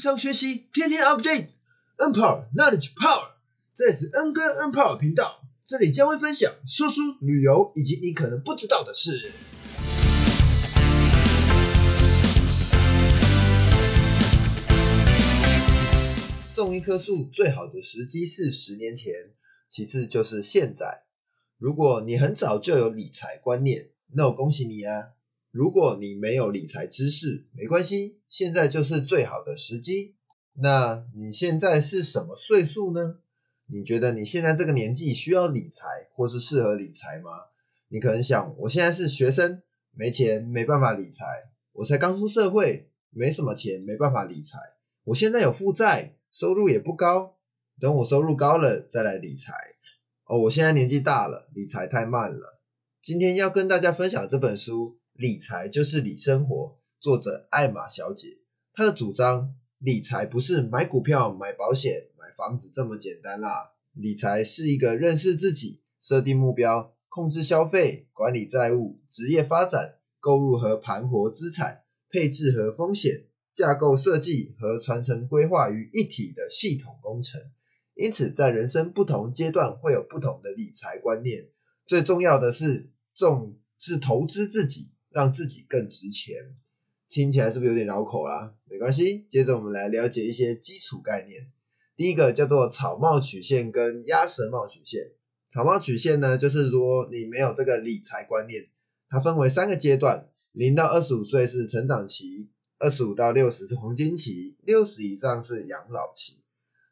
上学习，天天 update，N Power Knowledge Power，这里是 N 哥 N Power 频道，这里将会分享说书、旅游以及你可能不知道的事。种一棵树最好的时机是十年前，其次就是现在。如果你很早就有理财观念，那我恭喜你啊！如果你没有理财知识，没关系，现在就是最好的时机。那你现在是什么岁数呢？你觉得你现在这个年纪需要理财，或是适合理财吗？你可能想，我现在是学生，没钱，没办法理财。我才刚出社会，没什么钱，没办法理财。我现在有负债，收入也不高，等我收入高了再来理财。哦，我现在年纪大了，理财太慢了。今天要跟大家分享这本书。理财就是理生活，作者艾玛小姐，她的主张，理财不是买股票、买保险、买房子这么简单啦。理财是一个认识自己、设定目标、控制消费、管理债务、职业发展、购入和盘活资产、配置和风险、架构设计和传承规划于一体的系统工程。因此，在人生不同阶段会有不同的理财观念。最重要的是重是投资自己。让自己更值钱，听起来是不是有点绕口啦？没关系，接着我们来了解一些基础概念。第一个叫做草帽曲线跟鸭舌帽曲线。草帽曲线呢，就是说你没有这个理财观念。它分为三个阶段：零到二十五岁是成长期，二十五到六十是黄金期，六十以上是养老期。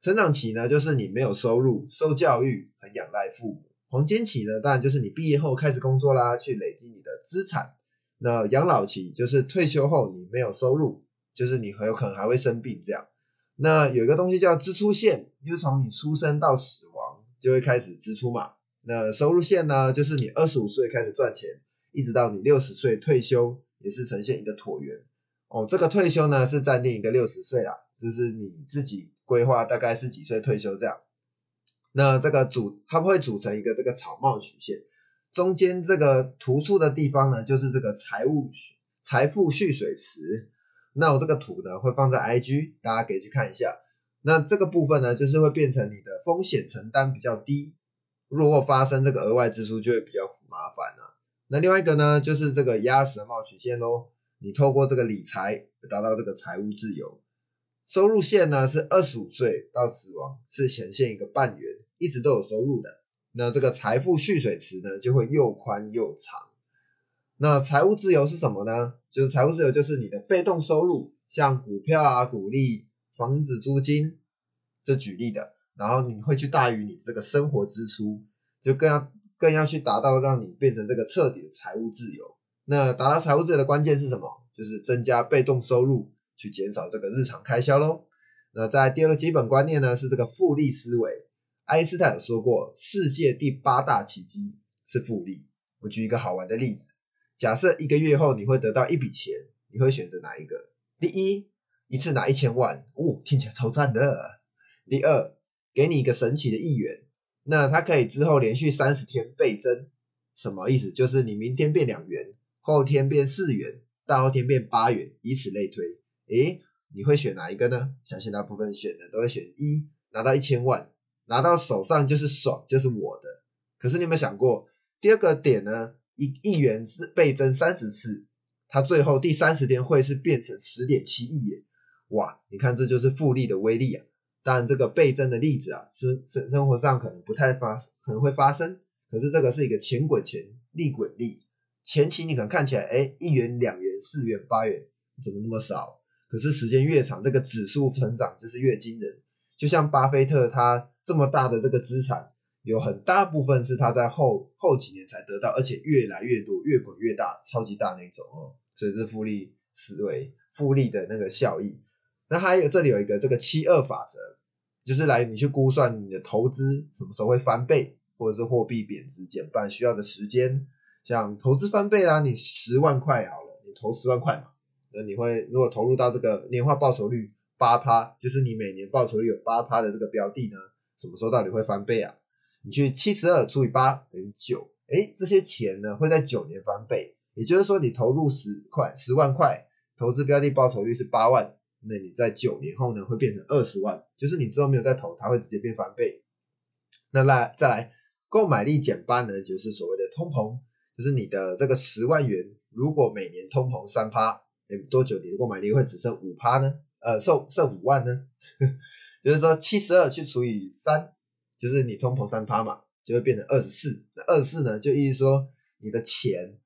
成长期呢，就是你没有收入，受教育，很仰赖父母。黄金期呢，当然就是你毕业后开始工作啦，去累积你的资产。那养老期就是退休后你没有收入，就是你很有可能还会生病这样。那有一个东西叫支出线，就是从你出生到死亡就会开始支出嘛。那收入线呢，就是你二十五岁开始赚钱，一直到你六十岁退休，也是呈现一个椭圆。哦，这个退休呢是暂定一个六十岁啊，就是你自己规划大概是几岁退休这样。那这个组它会组成一个这个草帽曲线。中间这个突出的地方呢，就是这个财务财富蓄水池。那我这个图呢，会放在 IG，大家可以去看一下。那这个部分呢，就是会变成你的风险承担比较低，如果发生这个额外支出，就会比较麻烦了。那另外一个呢，就是这个鸭舌帽曲线喽。你透过这个理财达到这个财务自由，收入线呢是二十五岁到死亡，是显现一个半圆，一直都有收入的。那这个财富蓄水池呢，就会又宽又长。那财务自由是什么呢？就是财务自由就是你的被动收入，像股票啊、股利、房子租金，这举例的。然后你会去大于你这个生活支出，就更要更要去达到让你变成这个彻底的财务自由。那达到财务自由的关键是什么？就是增加被动收入，去减少这个日常开销喽。那在第二个基本观念呢，是这个复利思维。爱因斯坦有说过，世界第八大奇迹是复利。我举一个好玩的例子，假设一个月后你会得到一笔钱，你会选择哪一个？第一，一次拿一千万，哦，听起来超赞的。第二，给你一个神奇的一元，那它可以之后连续三十天倍增，什么意思？就是你明天变两元，后天变四元，大后天变八元，以此类推。诶，你会选哪一个呢？相信大部分选的都会选一，拿到一千万。拿到手上就是爽，就是我的。可是你有没有想过，第二个点呢？一亿元是倍增三十次，它最后第三十天会是变成十点七亿元。哇，你看这就是复利的威力啊！当然，这个倍增的例子啊，生生生活上可能不太发，可能会发生。可是这个是一个钱滚钱，利滚利。前期你可能看起来，哎，一元、两元、四元、八元，怎么那么少？可是时间越长，这个指数成长就是越惊人。就像巴菲特他。这么大的这个资产，有很大部分是他在后后几年才得到，而且越来越多，越滚越大，超级大那种哦。所以是复利思维，复利的那个效益。那还有这里有一个这个七二法则，就是来你去估算你的投资什么时候会翻倍，或者是货币贬值减半需要的时间。像投资翻倍啦，你十万块好了，你投十万块嘛，那你会如果投入到这个年化报酬率八趴，就是你每年报酬率有八趴的这个标的呢？什么时候到底会翻倍啊？你去七十二除以八等于九，哎，这些钱呢会在九年翻倍。也就是说，你投入十块十万块，投资标的报酬率是八万，那你在九年后呢会变成二十万，就是你之后没有再投，它会直接变翻倍。那来再来，购买力减半呢，就是所谓的通膨，就是你的这个十万元，如果每年通膨三趴，哎，多久你的购买力会只剩五趴呢？呃，剩剩五万呢？就是说七十二去除以三，就是你通膨三趴嘛，就会变成二十四。那二十四呢，就意思说你的钱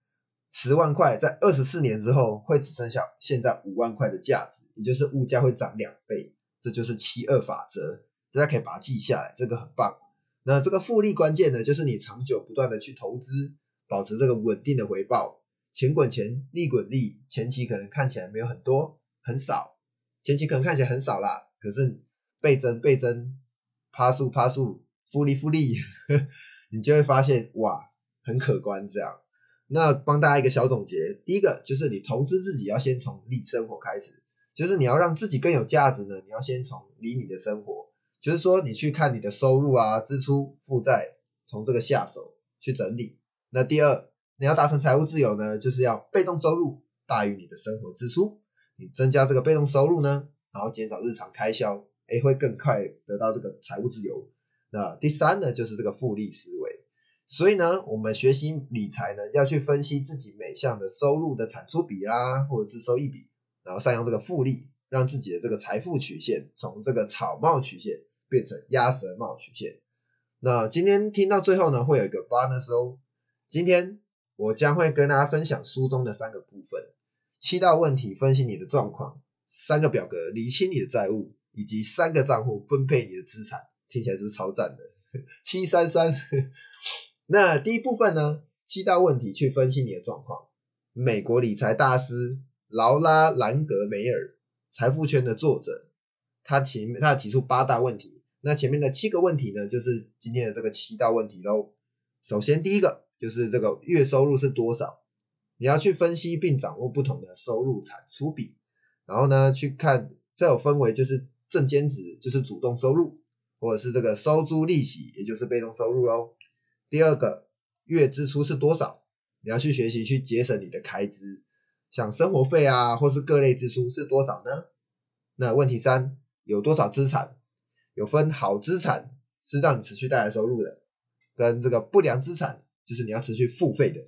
十万块，在二十四年之后会只剩下现在五万块的价值，也就是物价会涨两倍。这就是七二法则，大家可以把它记下来，这个很棒。那这个复利关键呢，就是你长久不断的去投资，保持这个稳定的回报，钱滚钱，利滚利，前期可能看起来没有很多，很少，前期可能看起来很少啦，可是倍增倍增，趴数趴数，复利复利，你就会发现哇，很可观这样。那帮大家一个小总结，第一个就是你投资自己要先从理生活开始，就是你要让自己更有价值呢，你要先从理你的生活。就是说，你去看你的收入啊、支出、负债，从这个下手去整理。那第二，你要达成财务自由呢，就是要被动收入大于你的生活支出。你增加这个被动收入呢，然后减少日常开销，哎，会更快得到这个财务自由。那第三呢，就是这个复利思维。所以呢，我们学习理财呢，要去分析自己每项的收入的产出比啦，或者是收益比，然后善用这个复利，让自己的这个财富曲线从这个草帽曲线。变成鸭舌帽曲线。那今天听到最后呢，会有一个 bonus 哦。今天我将会跟大家分享书中的三个部分：七道问题分析你的状况，三个表格理清你的债务，以及三个账户分配你的资产。听起来是不是超赞的？七三三。那第一部分呢，七道问题去分析你的状况。美国理财大师劳拉兰格梅尔，财富圈的作者，他提他提出八大问题。那前面的七个问题呢，就是今天的这个七道问题喽。首先第一个就是这个月收入是多少，你要去分析并掌握不同的收入产出比，然后呢去看这有分为就是正兼职就是主动收入，或者是这个收租利息也就是被动收入喽。第二个月支出是多少，你要去学习去节省你的开支，像生活费啊或是各类支出是多少呢？那问题三有多少资产？有分好资产是让你持续带来收入的，跟这个不良资产就是你要持续付费的。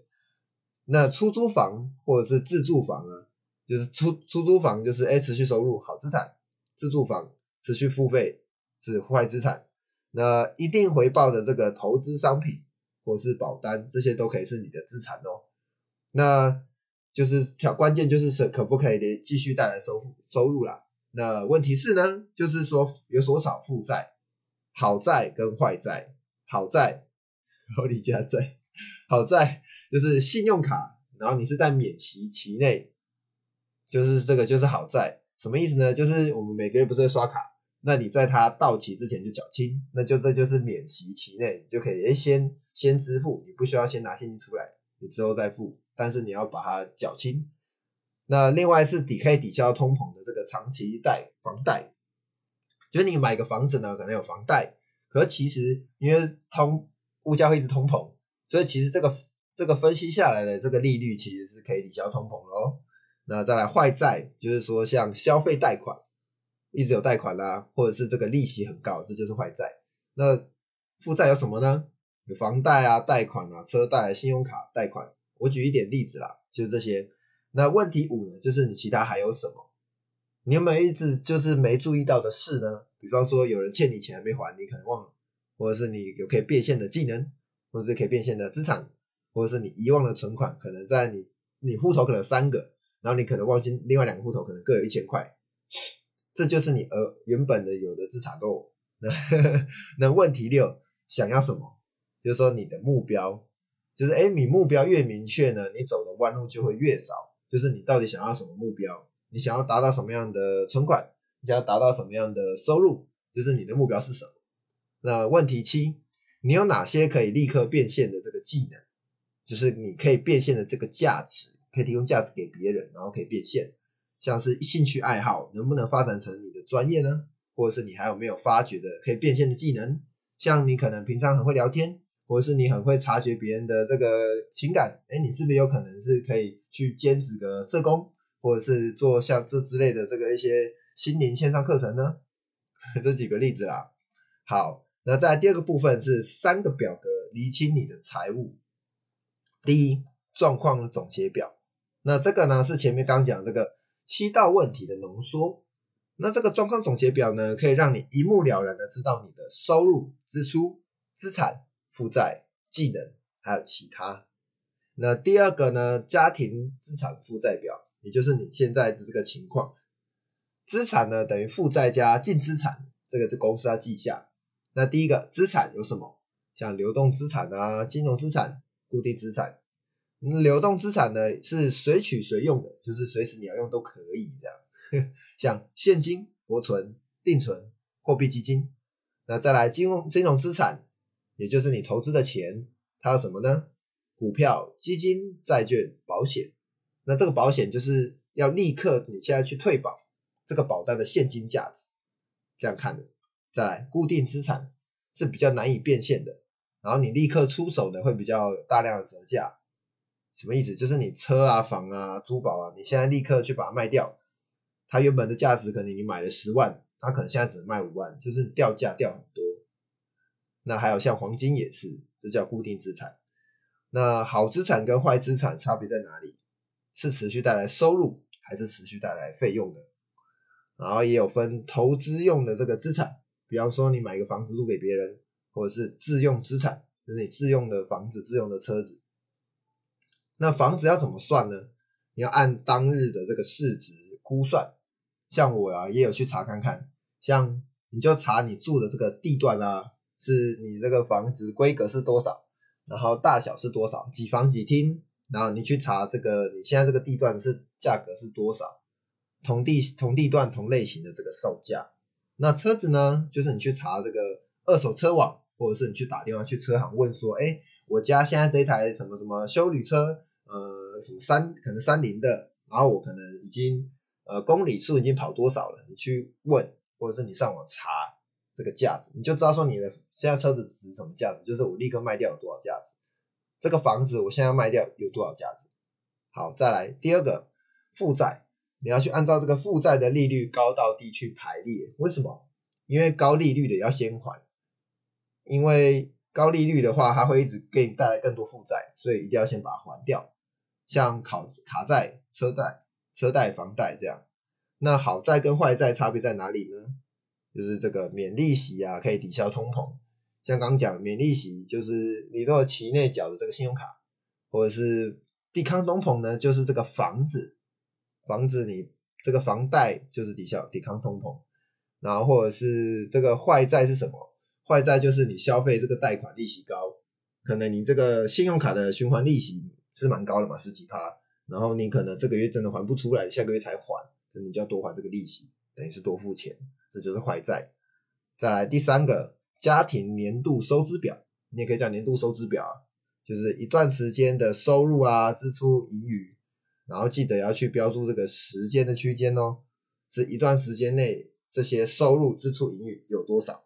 那出租房或者是自住房啊，就是出出租房就是哎持续收入好资产，自住房持续付费是坏资产。那一定回报的这个投资商品或是保单，这些都可以是你的资产哦。那就是条关键就是是可不可以继续带来收收入啦。那问题是呢，就是说有多少负债，好债跟坏债，好债，好李家债，好债就是信用卡，然后你是在免息期内，就是这个就是好债，什么意思呢？就是我们每个月不是会刷卡，那你在它到期之前就缴清，那就这就是免息期内，你就可以先先支付，你不需要先拿现金出来，你之后再付，但是你要把它缴清。那另外是抵可以抵消通膨的这个长期贷房贷，就是你买个房子呢，可能有房贷，可其实因为通物价会一直通膨，所以其实这个这个分析下来的这个利率其实是可以抵消通膨喽。那再来坏债，就是说像消费贷款一直有贷款啦，或者是这个利息很高，这就是坏债。那负债有什么呢？有房贷啊、贷款啊、车贷、信用卡贷款。我举一点例子啦，就是这些。那问题五呢，就是你其他还有什么？你有没有一直就是没注意到的事呢？比方说有人欠你钱还没还，你可能忘了，或者是你有可以变现的技能，或者是可以变现的资产，或者是你遗忘的存款，可能在你你户头可能三个，然后你可能忘记另外两个户头可能各有一千块，这就是你呃原本的有的资产够。那 那问题六，想要什么？就是说你的目标，就是哎你目标越明确呢，你走的弯路就会越少。就是你到底想要什么目标？你想要达到什么样的存款？你想要达到什么样的收入？就是你的目标是什么？那问题七，你有哪些可以立刻变现的这个技能？就是你可以变现的这个价值，可以提供价值给别人，然后可以变现。像是兴趣爱好，能不能发展成你的专业呢？或者是你还有没有发掘的可以变现的技能？像你可能平常很会聊天。或者是你很会察觉别人的这个情感，哎，你是不是有可能是可以去兼职个社工，或者是做像这之类的这个一些心灵线上课程呢？这几个例子啦。好，那在第二个部分是三个表格厘清你的财务。第一，状况总结表。那这个呢是前面刚讲这个七道问题的浓缩。那这个状况总结表呢，可以让你一目了然的知道你的收入、支出、资产、负债、技能，还有其他。那第二个呢，家庭资产负债表，也就是你现在的这个情况。资产呢等于负债加净资产，这个这公司要记一下。那第一个资产有什么？像流动资产啊、金融资产、固定资产。流动资产呢是随取随用的，就是随时你要用都可以这样。像现金、活存、定存、货币基金。那再来金融金融资产，也就是你投资的钱，它有什么呢？股票、基金、债券、保险。那这个保险就是要立刻你现在去退保，这个保单的现金价值，这样看的。再来固定资产是比较难以变现的，然后你立刻出手的会比较大量的折价。什么意思？就是你车啊、房啊、珠宝啊，你现在立刻去把它卖掉，它原本的价值可能你买了十万，它可能现在只能卖五万，就是掉价掉很多。那还有像黄金也是，这叫固定资产。那好资产跟坏资产差别在哪里？是持续带来收入，还是持续带来费用的？然后也有分投资用的这个资产，比方说你买个房子租给别人，或者是自用资产，就是你自用的房子、自用的车子。那房子要怎么算呢？你要按当日的这个市值估算。像我啊，也有去查看看，像你就查你住的这个地段啊，是你这个房子规格是多少，然后大小是多少，几房几厅，然后你去查这个你现在这个地段是价格是多少，同地同地段同类型的这个售价。那车子呢，就是你去查这个二手车网，或者是你去打电话去车行问说，哎。我家现在这一台什么什么修理车，呃，什么三可能三菱的，然后我可能已经呃公里数已经跑多少了，你去问，或者是你上网查这个价值，你就知道说你的现在车子值什么价值，就是我立刻卖掉有多少价值，这个房子我现在卖掉有多少价值。好，再来第二个负债，你要去按照这个负债的利率高到低去排列，为什么？因为高利率的要先还，因为。高利率的话，它会一直给你带来更多负债，所以一定要先把它还掉。像考卡债、车贷、车贷、房贷这样。那好债跟坏债差别在哪里呢？就是这个免利息啊，可以抵消通膨。像刚讲免利息，就是你如果期内缴的这个信用卡，或者是抵抗通膨呢，就是这个房子，房子你这个房贷就是抵消抵抗通膨。然后或者是这个坏债是什么？坏债就是你消费这个贷款利息高，可能你这个信用卡的循环利息是蛮高的嘛，十几趴，然后你可能这个月真的还不出来，下个月才还，那你就要多还这个利息，等于是多付钱，这就是坏债。再第三个，家庭年度收支表，你也可以叫年度收支表啊，就是一段时间的收入啊、支出、盈余，然后记得要去标注这个时间的区间哦，是一段时间内这些收入、支出、盈余有多少。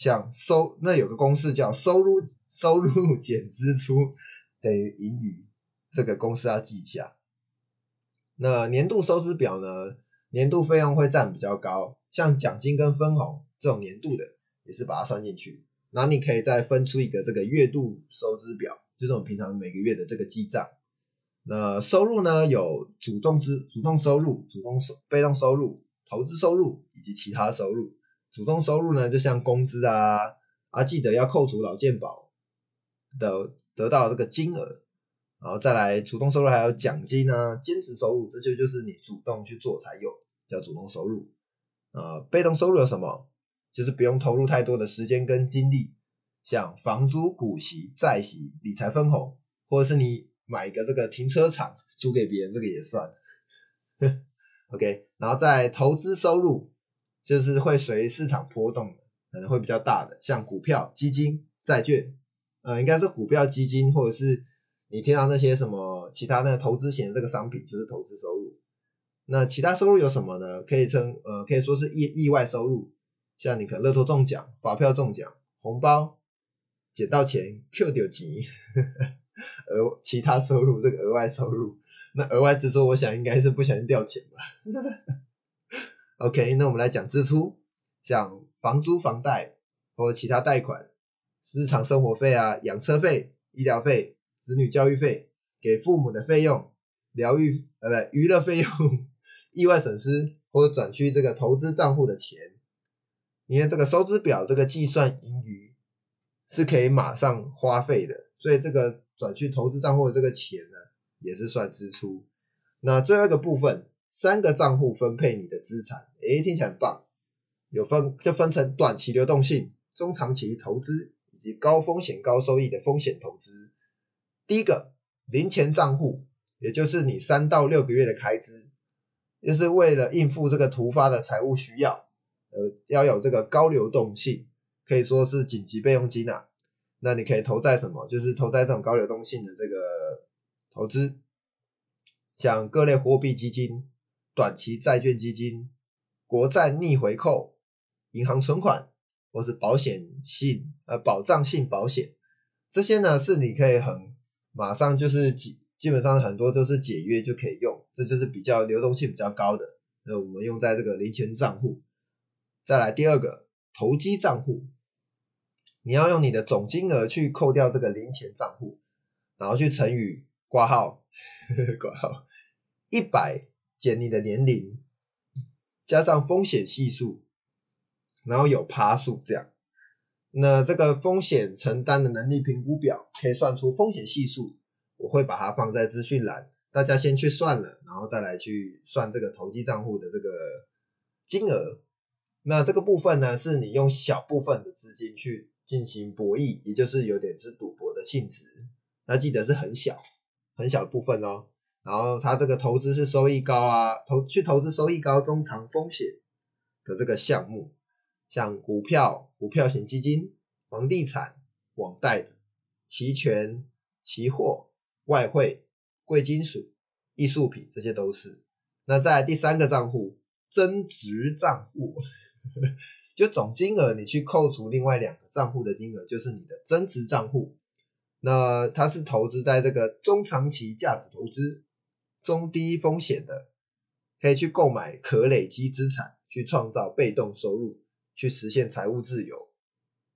像收那有个公式叫收入收入减支出等于盈余，这个公式要记一下。那年度收支表呢，年度费用会占比较高，像奖金跟分红这种年度的也是把它算进去。那你可以再分出一个这个月度收支表，就是我们平常每个月的这个记账。那收入呢有主动支主动收入、主动收被动收入、投资收入以及其他收入。主动收入呢，就像工资啊，啊，记得要扣除老健保的得到这个金额，然后再来主动收入还有奖金啊，兼职收入，这就就是你主动去做才有，叫主动收入。呃，被动收入有什么？就是不用投入太多的时间跟精力，像房租、股息、债息、理财分红，或者是你买一个这个停车场租给别人，这个也算。OK，然后再投资收入。就是会随市场波动的，可能会比较大的，像股票、基金、债券，呃，应该是股票、基金，或者是你听到那些什么其他那个投资型的这个商品，就是投资收入。那其他收入有什么呢？可以称呃，可以说是意意外收入，像你可能乐透中奖、发票中奖、红包、捡到钱、Q 掉钱，额其他收入这个额外收入，那额外支出，我想应该是不小心掉钱吧。OK，那我们来讲支出，像房租、房贷或者其他贷款、日常生活费啊、养车费、医疗费、子女教育费、给父母的费用、疗愈呃不娱乐费用、意外损失或者转去这个投资账户的钱，你看这个收支表这个计算盈余是可以马上花费的，所以这个转去投资账户的这个钱呢，也是算支出。那最后一个部分，三个账户分配你的资产，诶，听起来很棒。有分就分成短期流动性、中长期投资以及高风险高收益的风险投资。第一个零钱账户，也就是你三到六个月的开支，就是为了应付这个突发的财务需要，呃，要有这个高流动性，可以说是紧急备用金啊。那你可以投在什么？就是投在这种高流动性的这个投资。像各类货币基金、短期债券基金、国债逆回扣、银行存款，或是保险性呃保障性保险，这些呢是你可以很马上就是基基本上很多都是解约就可以用，这就是比较流动性比较高的。那我们用在这个零钱账户。再来第二个投机账户，你要用你的总金额去扣掉这个零钱账户，然后去乘以挂号。挂号一百减你的年龄，加上风险系数，然后有趴数这样。那这个风险承担的能力评估表可以算出风险系数，我会把它放在资讯栏，大家先去算了，然后再来去算这个投机账户的这个金额。那这个部分呢，是你用小部分的资金去进行博弈，也就是有点是赌博的性质。那记得是很小。很小的部分哦，然后它这个投资是收益高啊，投去投资收益高、中长风险的这个项目，像股票、股票型基金、房地产、网贷、期权、期货、外汇、贵金属、艺术品，这些都是。那在第三个账户增值账户，就总金额你去扣除另外两个账户的金额，就是你的增值账户。那它是投资在这个中长期价值投资，中低风险的，可以去购买可累积资产，去创造被动收入，去实现财务自由，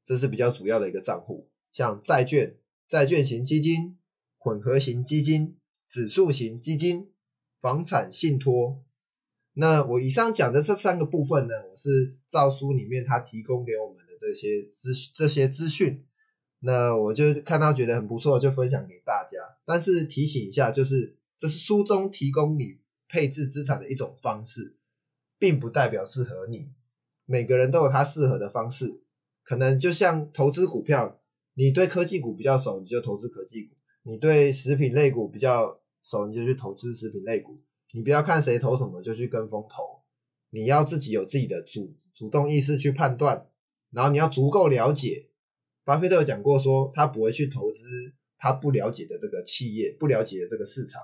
这是比较主要的一个账户。像债券、债券型基金、混合型基金、指数型基金、房产信托。那我以上讲的这三个部分呢，我是照书里面他提供给我们的这些资这些资讯。那我就看到觉得很不错，就分享给大家。但是提醒一下，就是这是书中提供你配置资产的一种方式，并不代表适合你。每个人都有他适合的方式。可能就像投资股票，你对科技股比较熟，你就投资科技股；你对食品类股比较熟，你就去投资食品类股。你不要看谁投什么就去跟风投，你要自己有自己的主主动意识去判断，然后你要足够了解。巴菲特有讲过，说他不会去投资他不了解的这个企业，不了解的这个市场。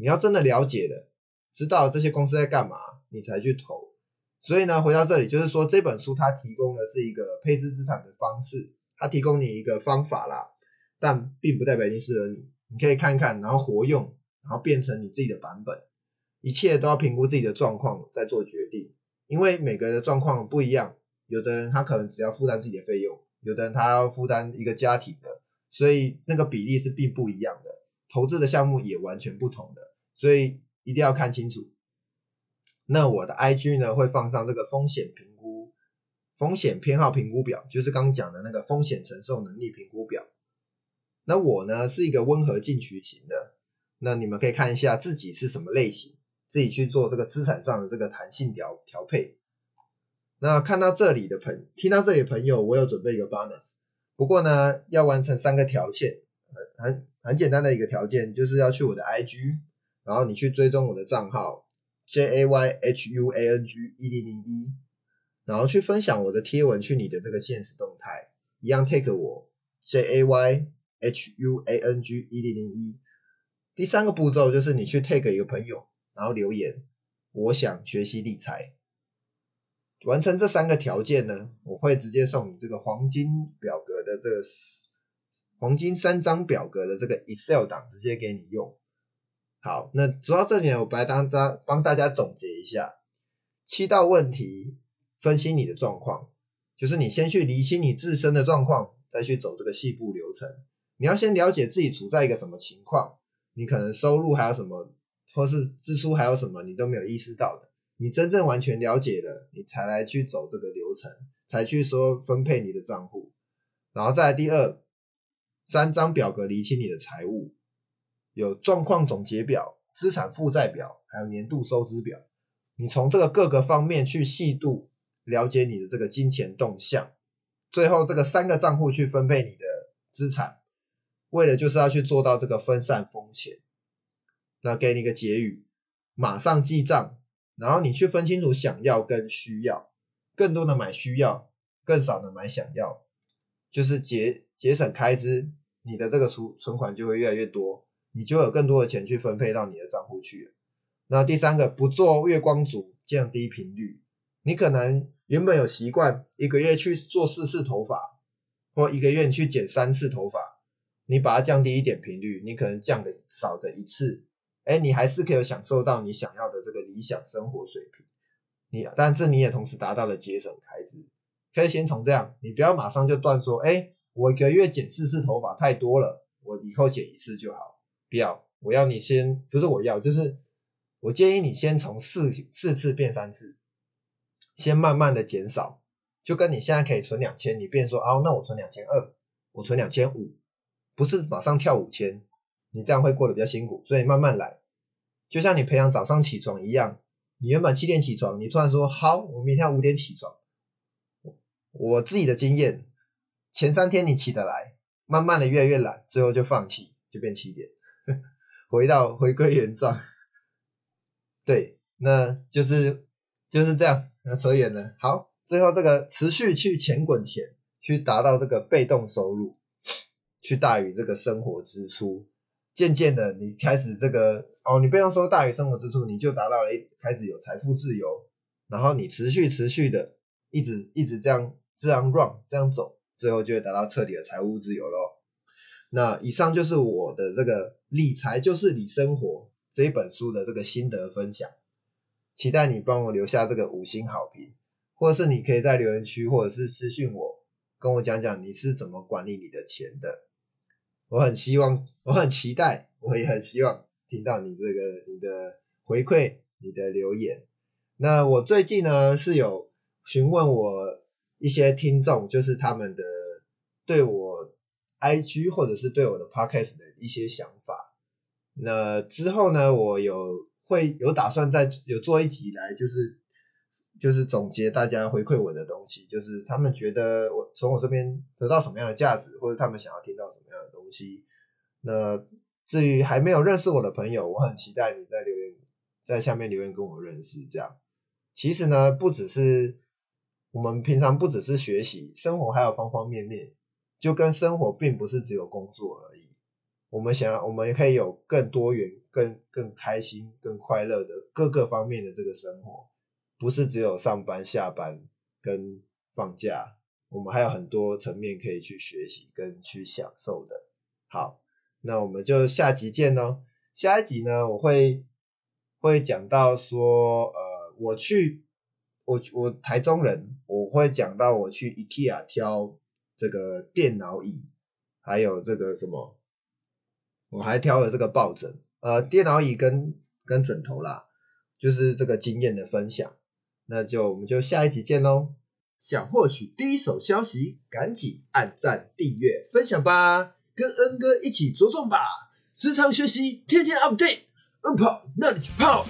你要真的了解了，知道这些公司在干嘛，你才去投。所以呢，回到这里，就是说这本书它提供的是一个配置资产的方式，它提供你一个方法啦，但并不代表一定适合你。你可以看看，然后活用，然后变成你自己的版本。一切都要评估自己的状况再做决定，因为每个人的状况不一样，有的人他可能只要负担自己的费用。有的人他要负担一个家庭的，所以那个比例是并不一样的，投资的项目也完全不同的，所以一定要看清楚。那我的 IG 呢会放上这个风险评估、风险偏好评估表，就是刚讲的那个风险承受能力评估表。那我呢是一个温和进取型的，那你们可以看一下自己是什么类型，自己去做这个资产上的这个弹性调调配。那看到这里的朋，听到这里的朋友，我有准备一个 bonus，不过呢，要完成三个条件，很很很简单的一个条件，就是要去我的 IG，然后你去追踪我的账号 J A Y H U A N G 一零零一，然后去分享我的贴文去你的这个现实动态，一样 take 我 J A Y H U A N G 一零零一。第三个步骤就是你去 take 一个朋友，然后留言，我想学习理财。完成这三个条件呢，我会直接送你这个黄金表格的这个黄金三张表格的这个 Excel 档，直接给你用。好，那主要这里我来当家帮大家总结一下。七道问题分析你的状况，就是你先去理清你自身的状况，再去走这个细部流程。你要先了解自己处在一个什么情况，你可能收入还有什么，或是支出还有什么，你都没有意识到的。你真正完全了解了，你才来去走这个流程，才去说分配你的账户。然后再第二，三张表格厘清你的财务，有状况总结表、资产负债表，还有年度收支表。你从这个各个方面去细度了解你的这个金钱动向，最后这个三个账户去分配你的资产。为了就是要去做到这个分散风险，那给你一个结语，马上记账，然后你去分清楚想要跟需要，更多的买需要，更少的买想要，就是节节省开支，你的这个储存款就会越来越多，你就有更多的钱去分配到你的账户去。那第三个，不做月光族，降低频率，你可能原本有习惯一个月去做四次头发，或一个月你去剪三次头发。你把它降低一点频率，你可能降的少的一次，哎，你还是可以享受到你想要的这个理想生活水平。你，但是你也同时达到了节省开支。可以先从这样，你不要马上就断说，哎，我一个月剪四次头发太多了，我以后剪一次就好。不要，我要你先，不是我要，就是我建议你先从四四次变三次，先慢慢的减少，就跟你现在可以存两千，你变说，哦，那我存两千二，我存两千五。不是马上跳五千，你这样会过得比较辛苦，所以慢慢来。就像你培养早上起床一样，你原本七点起床，你突然说好，我明天五点起床。我自己的经验，前三天你起得来，慢慢的越来越懒，最后就放弃，就变七点，回到回归原状。对，那就是就是这样。那扯远了，好，最后这个持续去钱滚钱，去达到这个被动收入。去大于这个生活支出，渐渐的你开始这个哦，你不用说大于生活支出，你就达到了一开始有财富自由，然后你持续持续的一直一直这样这样 run 这样走，最后就会达到彻底的财务自由咯。那以上就是我的这个理财就是你生活这一本书的这个心得分享，期待你帮我留下这个五星好评，或者是你可以在留言区或者是私信我，跟我讲讲你是怎么管理你的钱的。我很希望，我很期待，我也很希望听到你这个你的回馈，你的留言。那我最近呢是有询问我一些听众，就是他们的对我 IG 或者是对我的 Podcast 的一些想法。那之后呢，我有会有打算再有做一集来，就是。就是总结大家回馈我的东西，就是他们觉得我从我这边得到什么样的价值，或者他们想要听到什么样的东西。那至于还没有认识我的朋友，我很期待你在留言在下面留言跟我认识。这样，其实呢，不只是我们平常不只是学习，生活还有方方面面，就跟生活并不是只有工作而已。我们想，我们也可以有更多元、更更开心、更快乐的各个方面的这个生活。不是只有上班、下班跟放假，我们还有很多层面可以去学习跟去享受的。好，那我们就下集见喽。下一集呢，我会会讲到说，呃，我去我我台中人，我会讲到我去 IKEA 挑这个电脑椅，还有这个什么，我还挑了这个抱枕，呃，电脑椅跟跟枕头啦，就是这个经验的分享。那就我们就下一集见喽！想获取第一手消息，赶紧按赞、订阅、分享吧，跟恩哥一起着重吧！时常学习，天天 update，恩跑那里去跑！